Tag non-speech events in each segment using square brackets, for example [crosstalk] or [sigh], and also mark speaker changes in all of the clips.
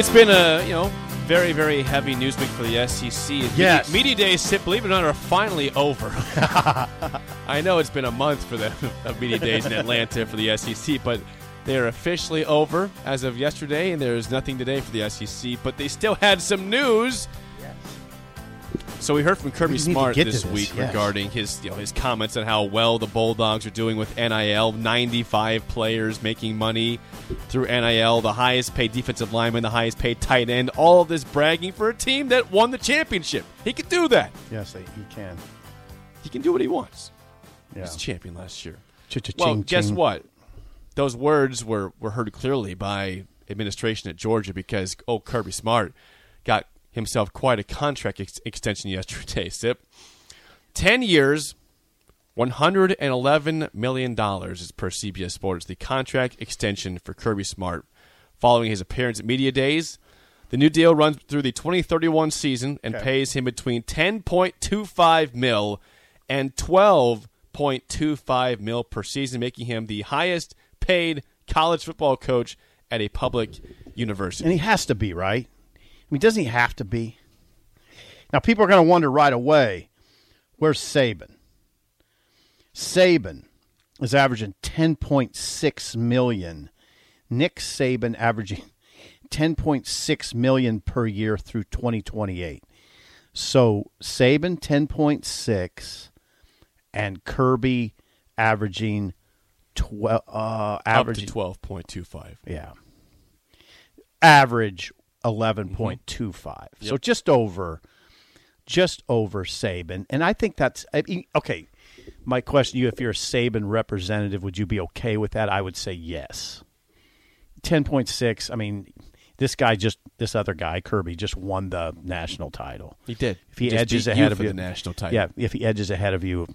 Speaker 1: It's been a you know very very heavy news week for the SEC.
Speaker 2: Yes.
Speaker 1: media, media days, believe it or not, are finally over. [laughs] I know it's been a month for the [laughs] of media days in Atlanta for the SEC, but they are officially over as of yesterday, and there is nothing today for the SEC. But they still had some news. So we heard from Kirby
Speaker 2: We
Speaker 1: Smart this
Speaker 2: this,
Speaker 1: week
Speaker 2: yes.
Speaker 1: regarding his you know his comments on how well the Bulldogs are doing with NIL. Ninety five players making money through NIL, the highest paid defensive lineman, the highest paid tight end. All of this bragging for a team that won the championship. He can do that.
Speaker 2: Yes, he can.
Speaker 1: He can do what he wants. He
Speaker 2: Yeah.
Speaker 1: was champion last year.
Speaker 2: Ch-ch-ching,
Speaker 1: Well, guess
Speaker 2: ching.
Speaker 1: what? Those words were, were heard clearly by administration at Georgia because oh Kirby Smart got himself quite a contract ex- extension yesterday. [laughs] Sip, ten years, one hundred and eleven million dollars is per CBS Sports. The contract extension for Kirby Smart following his appearance at media days. The new deal runs through the 2031 season and
Speaker 2: Okay.
Speaker 1: pays him between 10.25 mil and 12.25 mil per season, making him the highest paid college football coach at a public university.
Speaker 2: And he has to be, right? I mean, doesn't he have to be? Now, people are going to wonder right away where's Saban? Saban is averaging 10.6 million. Nick Saban averaging [laughs] 10.6 million per year through 2028. So Saban 10.6 and Kirby averaging 12 uh averaging
Speaker 1: to 12.25.
Speaker 2: yeah. Average 11.25. Mm-hmm.
Speaker 1: So
Speaker 2: just over just over Saban. And I think that's I mean, okay. My question to you if you're a Saban representative, would you be okay with that? I would say yes. 10.6, I mean, this guy just this other guy, Kirby, just won the national title.
Speaker 1: He did.
Speaker 2: If he
Speaker 1: Just
Speaker 2: edges ahead
Speaker 1: you
Speaker 2: of you
Speaker 1: the national title.
Speaker 2: Yeah, if he edges ahead of you,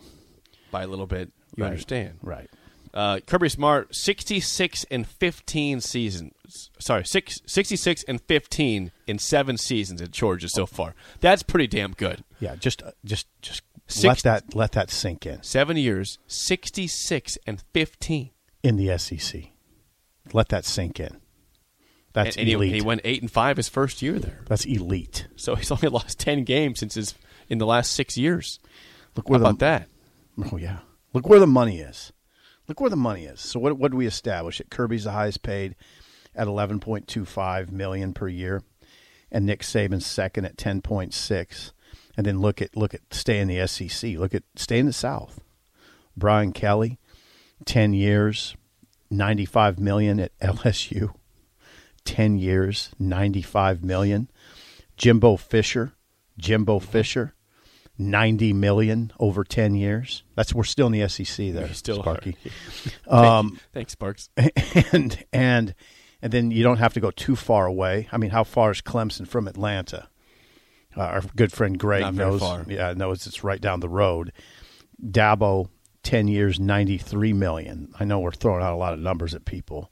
Speaker 1: by a little bit. You
Speaker 2: Right.
Speaker 1: understand.
Speaker 2: right.
Speaker 1: Uh, Kirby Smart, 66 and 15 seasons. Sorry, six, 66 and 15 in seven seasons at Georgia so far. That's pretty damn good.
Speaker 2: Yeah, just uh, just just
Speaker 1: Six-
Speaker 2: let that let that sink in.
Speaker 1: Seven years, 66 and 15.
Speaker 2: in the SEC. Let that sink in. That's
Speaker 1: and, and
Speaker 2: elite.
Speaker 1: he went 8 and 5 his first year there.
Speaker 2: That's elite.
Speaker 1: So he's only [laughs] lost 10 games since his in the last 6 years.
Speaker 2: Look
Speaker 1: How
Speaker 2: where
Speaker 1: about that?
Speaker 2: Oh yeah. Look where the money is. Look where the money is. So what what do we establish? That Kirby's the highest paid at eleven point two five million per year, and Nick Saban's second at ten point six. And then look at look at stay in the SEC. Look at stay in the South. Brian Kelly, ten years, ninety five million at LSU. Ten years, ninety five million. Jimbo Fisher, Jimbo Fisher, ninety million over ten years. That's we're still in the SEC there, [laughs]
Speaker 1: still.
Speaker 2: Sparky. [laughs]
Speaker 1: Um, Thanks, Sparks. [laughs]
Speaker 2: and and and then you don't have to go too far away. I mean, how far is Clemson from Atlanta? Uh, our good friend Greg
Speaker 1: Not
Speaker 2: knows. Yeah, knows it's right down the road. Dabo, 10 years, 93 million. I know we're throwing out a lot of numbers at people.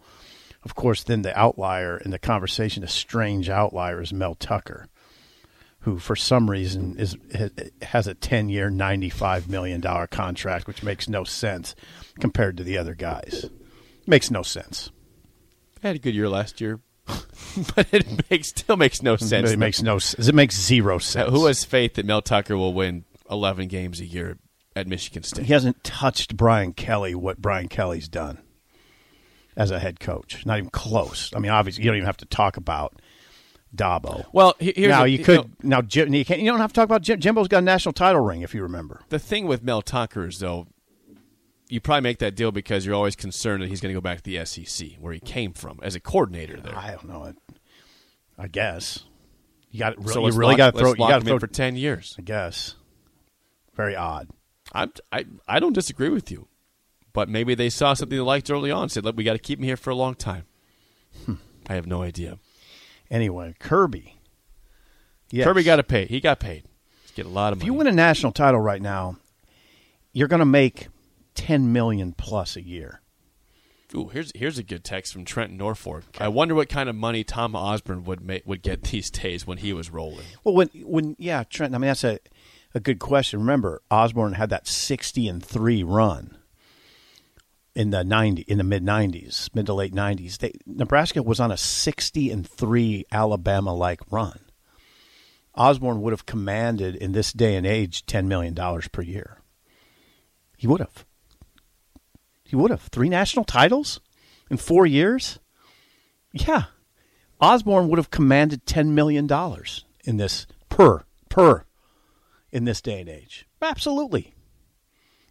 Speaker 2: Of course, then the outlier in the conversation, a strange outlier, is Mel Tucker, who for some reason is has a 10 year, $95 million contract, which makes no sense compared to the other guys. Makes no sense.
Speaker 1: I had a good year last year, [laughs] but it makes still makes no sense.
Speaker 2: It makes no sense. It makes zero sense.
Speaker 1: Who has faith that Mel Tucker will win 11 games a year at Michigan State?
Speaker 2: He hasn't touched Brian Kelly what Brian Kelly's done as a head coach. Not even close. I mean, obviously, you don't even have to talk about Dabo.
Speaker 1: Well, here's
Speaker 2: now
Speaker 1: a,
Speaker 2: you could now Jim, you, can't, you don't have to talk about Jim, Jimbo's got a national title ring if you remember.
Speaker 1: The thing with Mel Tucker is though, you probably make that deal because you're always concerned that he's going to go back to the SEC where he came from as a coordinator there.
Speaker 2: I don't know. I guess you got really,
Speaker 1: so
Speaker 2: you really got to throw. You
Speaker 1: got
Speaker 2: to throw
Speaker 1: for ten years.
Speaker 2: I guess. Very odd.
Speaker 1: I I I don't disagree with you, but maybe they saw something they liked early on. Said, "Look, we got to keep him here for a long time." Hmm. I have no idea.
Speaker 2: Anyway, Kirby.
Speaker 1: Yes. Kirby got to pay. He got paid. He's getting a lot of
Speaker 2: if
Speaker 1: money.
Speaker 2: If you win a national title right now, you're going to make ten million plus a year.
Speaker 1: Ooh, here's here's a good text from Trenton Norfolk. I wonder what kind of money Tom Osborne would make, would get [laughs] these days when he was rolling.
Speaker 2: Well, when when yeah, Trent. I mean, that's a a good question. Remember, Osborne had that sixty and three run in the ninety in the mid nineties, mid to late nineties. Nebraska was on a sixty and three Alabama like run. Osborne would have commanded in this day and age ten million dollars per year. He would have. He would have three national titles in four years. Yeah, Osborne would have commanded ten million dollars in this per per in this day and age. Absolutely.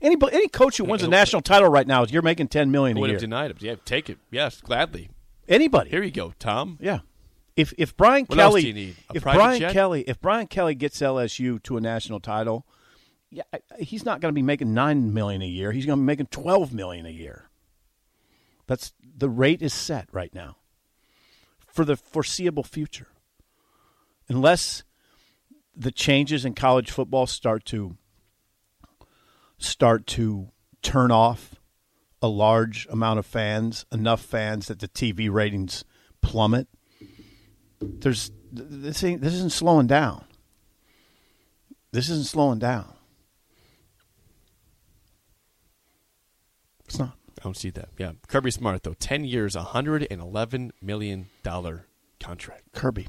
Speaker 2: Any any coach who wins a national title right now, is you're making ten million a
Speaker 1: would
Speaker 2: year.
Speaker 1: have denied him. Yeah, take it. Yes, gladly.
Speaker 2: Anybody.
Speaker 1: Here you go, Tom.
Speaker 2: Yeah. If if Brian
Speaker 1: what
Speaker 2: Kelly if Brian
Speaker 1: jet?
Speaker 2: Kelly if Brian Kelly gets LSU to a national title, yeah, he's not going to be making nine million a year. He's going to be making twelve million a year. That's the rate is set right now for the foreseeable future, unless the changes in college football start to start to turn off a large amount of fans, enough fans that the TV ratings plummet. There's this ain't this isn't slowing down. This isn't slowing down. It's not.
Speaker 1: I don't see that. Yeah, Kirby Smart though, ten years, hundred and eleven million dollar contract.
Speaker 2: Kirby.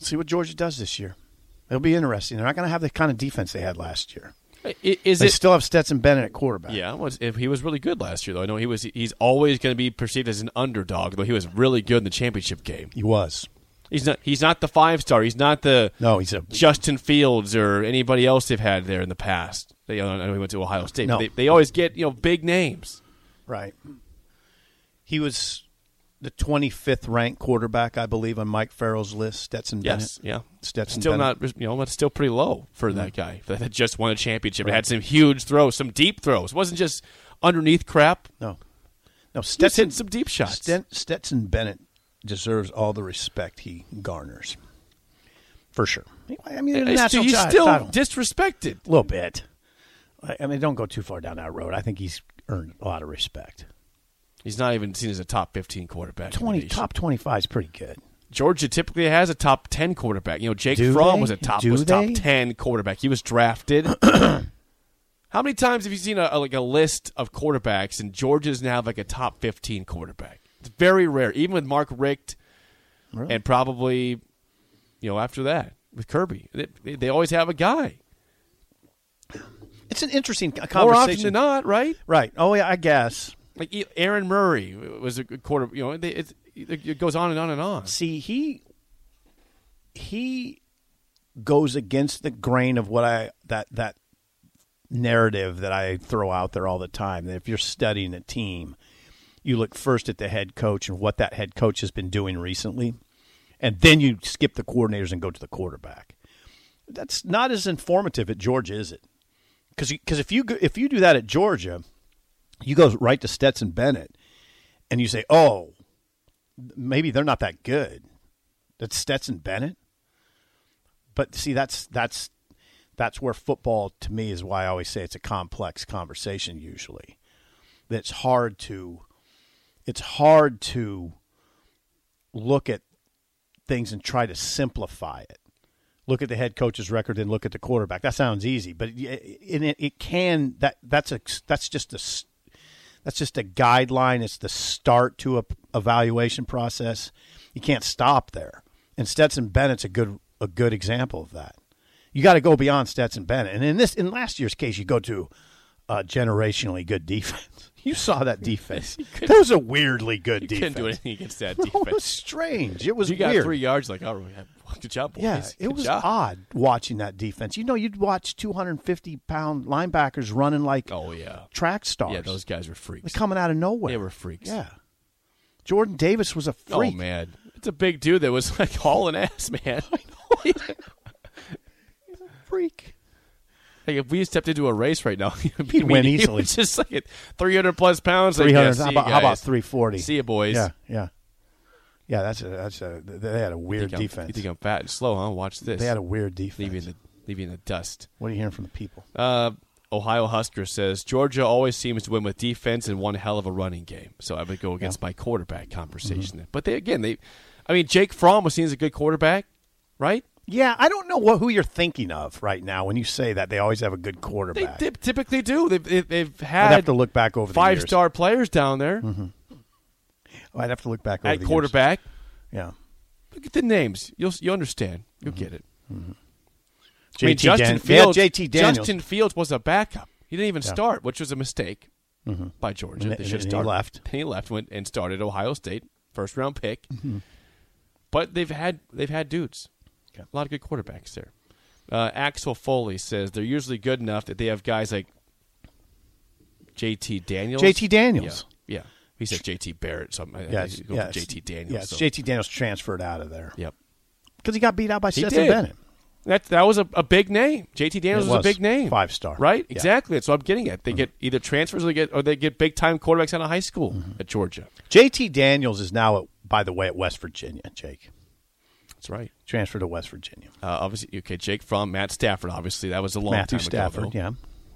Speaker 2: See what Georgia does this year. It'll be interesting. They're not going to have the kind of defense they had last year.
Speaker 1: Is
Speaker 2: they
Speaker 1: it,
Speaker 2: still have Stetson Bennett at quarterback?
Speaker 1: Yeah, was, if he was really good last year, though. I know he was. He's always going to be perceived as an underdog, though he was really good in the championship game.
Speaker 2: He was.
Speaker 1: He's not. He's not the five star. He's not the
Speaker 2: no. He's a
Speaker 1: Justin Fields or anybody else they've had there in the past. They, I know he went to Ohio State.
Speaker 2: No.
Speaker 1: They, they always get you know big names.
Speaker 2: Right. He was the 25th ranked quarterback, I believe, on Mike Farrell's list. Stetson
Speaker 1: Yes,
Speaker 2: Bennett.
Speaker 1: yeah.
Speaker 2: Stetson
Speaker 1: Still
Speaker 2: Bennett.
Speaker 1: not, you know, that's still pretty low for that mm-hmm. guy that just won a championship. It had some huge throws, some deep throws. It wasn't just underneath crap.
Speaker 2: No, no. Stetson
Speaker 1: some deep shots.
Speaker 2: Stet- Stetson Bennett deserves all the respect he garners, for sure. I mean,
Speaker 1: He's
Speaker 2: national
Speaker 1: he's still disrespected.
Speaker 2: a little bit. I mean, don't go too far down that road. I think he's earned a lot of respect.
Speaker 1: He's not even seen as a top 15 quarterback. in the
Speaker 2: Twenty top twenty five is pretty good.
Speaker 1: Georgia typically has a top 10 quarterback. You know, Jake
Speaker 2: Do
Speaker 1: Fromm
Speaker 2: they?
Speaker 1: was a top
Speaker 2: Do
Speaker 1: was top
Speaker 2: they?
Speaker 1: 10 quarterback. He was drafted. [clears throat] How many times have you seen a, a- like a list of quarterbacks and Georgia's now like a top 15 quarterback? It's very rare. Even with Mark Richt
Speaker 2: Really?
Speaker 1: and probably you know after that with Kirby. They, they always have a guy.
Speaker 2: It's an interesting conversation.
Speaker 1: More often than not, right?
Speaker 2: Right. Oh yeah, I guess.
Speaker 1: Like Aaron Murray was a quarter, you know, it goes on and on and on.
Speaker 2: See, he he goes against the grain of what I that that narrative that I throw out there all the time. That if you're studying a team, you look first at the head coach and what that head coach has been doing recently, and then you skip the coordinators and go to the quarterback. That's not as informative at Georgia, is it? Because because if you if you do that at Georgia, you go right to Stetson Bennett, and you say, "Oh, maybe they're not that good." That's Stetson Bennett. But see, that's that's that's where football to me is why I always say it's a complex conversation. Usually, that it's hard to it's hard to look at things and try to simplify it. Look at the head coach's record and look at the quarterback. That sounds easy, but it, it, it can that that's a that's just a that's just a guideline. It's the start to a evaluation process. You can't stop there. And Stetson Bennett's a good a good example of that. You got to go beyond Stetson Bennett. And in this in last year's case, you go to a generationally good defense. [laughs] You saw that defense. [laughs] that was a weirdly good
Speaker 1: You
Speaker 2: defense.
Speaker 1: couldn't do anything against that [laughs]
Speaker 2: No, it was strange. It was
Speaker 1: you got
Speaker 2: weird.
Speaker 1: three yards, like, oh, good job, boys.
Speaker 2: Yeah, it
Speaker 1: Good
Speaker 2: was
Speaker 1: job.
Speaker 2: odd watching that defense. You know, you'd watch 250 pound linebackers running like
Speaker 1: Oh yeah,
Speaker 2: track stars.
Speaker 1: yeah. Those guys were
Speaker 2: They're
Speaker 1: freaks.
Speaker 2: coming out of nowhere.
Speaker 1: They were freaks.
Speaker 2: Yeah. Jordan Davis was a oh, freak.
Speaker 1: Oh man, it's a big dude that was like [laughs] hauling ass, man.
Speaker 2: freak.
Speaker 1: Like if we stepped into a race right now, [laughs] he'd
Speaker 2: He'd win [laughs] easily.
Speaker 1: Just like at 300 plus pounds. Like,
Speaker 2: 300.
Speaker 1: yeah,
Speaker 2: how, about, how about 340?
Speaker 1: See you, boys.
Speaker 2: Yeah, yeah. Yeah, that's a that's a they had a weird
Speaker 1: I'm-
Speaker 2: defense.
Speaker 1: You think I'm fat and slow, huh? Watch this.
Speaker 2: they had a weird defense.
Speaker 1: leave you in the leave you in the dust.
Speaker 2: what are you hearing from the people?
Speaker 1: Uh, Ohio Husker says Georgia always seems to win with defense and one hell of a running game. So I would go against my quarterback conversation. there. But they again, they, I mean, Jake Fromm was seen as a good quarterback, right?
Speaker 2: Yeah, I don't know what who you're thinking of right now when you say that. They always have a good quarterback.
Speaker 1: dip- typically do. They've, they've, they've
Speaker 2: I'd
Speaker 1: had
Speaker 2: have to look back over the
Speaker 1: five
Speaker 2: years.
Speaker 1: star players down there
Speaker 2: I'd have to look back over
Speaker 1: at
Speaker 2: the
Speaker 1: quarterback.
Speaker 2: Years. Yeah.
Speaker 1: Look at the names. You'll you understand. You'll get it. I mean,
Speaker 2: JT
Speaker 1: Justin
Speaker 2: Dan-
Speaker 1: Fields.
Speaker 2: Yeah, JT Daniels.
Speaker 1: Justin Fields was a backup. He didn't even
Speaker 2: Yeah.
Speaker 1: start, which was a mistake by Georgia.
Speaker 2: And
Speaker 1: they should
Speaker 2: and he left. [laughs]
Speaker 1: He left, went and started Ohio State, first round pick.
Speaker 2: Mm-hmm.
Speaker 1: But they've had they've had dudes,
Speaker 2: Okay.
Speaker 1: a lot of good quarterbacks there. Uh, Axel Foley says they're usually good enough that they have guys like J.T. Daniels.
Speaker 2: JT Daniels.
Speaker 1: Yeah, yeah. He said J.T. Barrett, so I'm
Speaker 2: Yeah,
Speaker 1: think he's
Speaker 2: it's-
Speaker 1: going
Speaker 2: yeah,
Speaker 1: J.T. Daniels.
Speaker 2: Yeah,
Speaker 1: so-
Speaker 2: JT Daniels transferred out of there
Speaker 1: Yep.
Speaker 2: because he got beat out by
Speaker 1: He
Speaker 2: Stetson
Speaker 1: did.
Speaker 2: Bennett.
Speaker 1: That that was a, a big name. JT Daniels was,
Speaker 2: was.
Speaker 1: a big name,
Speaker 2: Five star.
Speaker 1: right?
Speaker 2: Yeah.
Speaker 1: Exactly. That's what I'm getting at. They get either transfers or they get or they get big time quarterbacks out of high school
Speaker 2: Mm-hmm.
Speaker 1: at Georgia.
Speaker 2: JT Daniels is now, at, by the way, at West Virginia. Jake
Speaker 1: That's right.
Speaker 2: transferred to West Virginia.
Speaker 1: Uh, obviously, okay. Jake Fromm Matt Stafford. Obviously, that was a long
Speaker 2: Matthew
Speaker 1: time
Speaker 2: Stafford.
Speaker 1: ago. though.
Speaker 2: Yeah,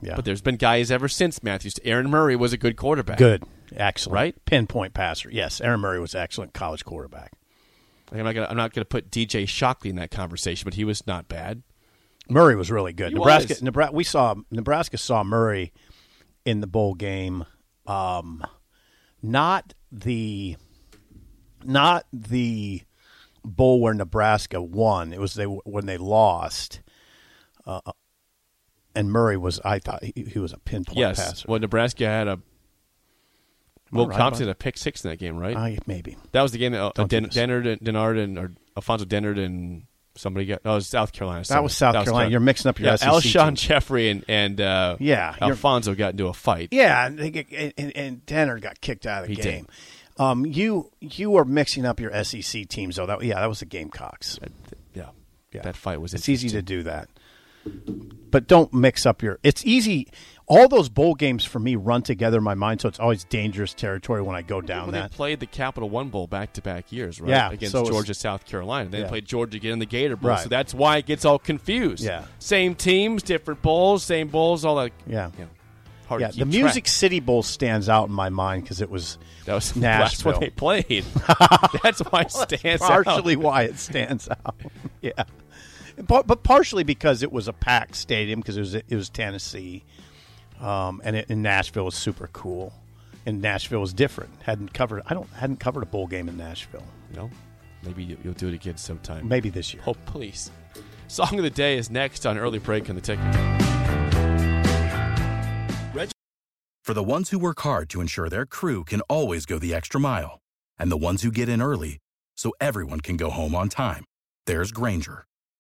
Speaker 2: yeah.
Speaker 1: But there's been guys ever since Matthews. Aaron Murray was a good quarterback.
Speaker 2: good, excellent,
Speaker 1: Right?
Speaker 2: Pinpoint passer. Yes, Aaron Murray was an excellent college quarterback.
Speaker 1: I'm not gonna I'm not gonna put DJ Shockley in that conversation, but he was not bad.
Speaker 2: Murray was really good.
Speaker 1: He
Speaker 2: Nebraska,
Speaker 1: was.
Speaker 2: Nebraska, we saw Nebraska saw Murray in the bowl game. Um, not the, not the bowl where Nebraska won. It was they when they lost. Uh, and Murray was, I thought he, he was a pinpoint
Speaker 1: yes.
Speaker 2: passer.
Speaker 1: Well, Nebraska had a Will
Speaker 2: right
Speaker 1: had a pick six in that game, right?
Speaker 2: I, maybe.
Speaker 1: That was the game that uh, Den-
Speaker 2: this.
Speaker 1: Dennard, and, Dennard and or Alfonso Dennard and somebody got. Oh, it was South Carolina.
Speaker 2: That was South Carolina. You're mixing up your
Speaker 1: yeah,
Speaker 2: SEC
Speaker 1: Alshon. Jeffery and and uh,
Speaker 2: Yeah,
Speaker 1: Alfonso got into a fight.
Speaker 2: Yeah, and, and, and Tanner got kicked out of the
Speaker 1: He
Speaker 2: game. Um, you you are mixing up your SEC teams though. That yeah, that was the Gamecocks.
Speaker 1: That- yeah,
Speaker 2: Yeah.
Speaker 1: that fight was.
Speaker 2: It's easy to do that, but don't mix up your. It's easy. All those bowl games for me run together in my mind, so it's always dangerous territory when I go down
Speaker 1: Well,
Speaker 2: that.
Speaker 1: they played the Capital One Bowl back to back years, right?
Speaker 2: Yeah,
Speaker 1: against
Speaker 2: so
Speaker 1: Georgia, South Carolina. Then
Speaker 2: Yeah.
Speaker 1: they played Georgia again in the Gator Bowl,
Speaker 2: Right.
Speaker 1: so that's why it gets all confused.
Speaker 2: Yeah.
Speaker 1: same teams, different bowls, same bowls, all that.
Speaker 2: Yeah.
Speaker 1: you know, hard
Speaker 2: yeah, the Music
Speaker 1: track.
Speaker 2: City Bowl stands out in my mind because it was
Speaker 1: That was [laughs] last one they played. [laughs] that's why it stands out
Speaker 2: partially
Speaker 1: out.
Speaker 2: why it stands out. [laughs] yeah, but, but partially because it was a packed stadium because it was it was Tennessee, um, and it, in Nashville was super cool. And Nashville was different. hadn't covered. I don't hadn't covered a bowl game in Nashville.
Speaker 1: No, maybe you- you'll do it again sometime.
Speaker 2: Maybe this year.
Speaker 1: Oh, please. Song of the day is next on early break on the ticket.
Speaker 3: For the ones who work hard to ensure their crew can always go the extra mile, and the ones who get in early so everyone can go home on time, there's Grainger,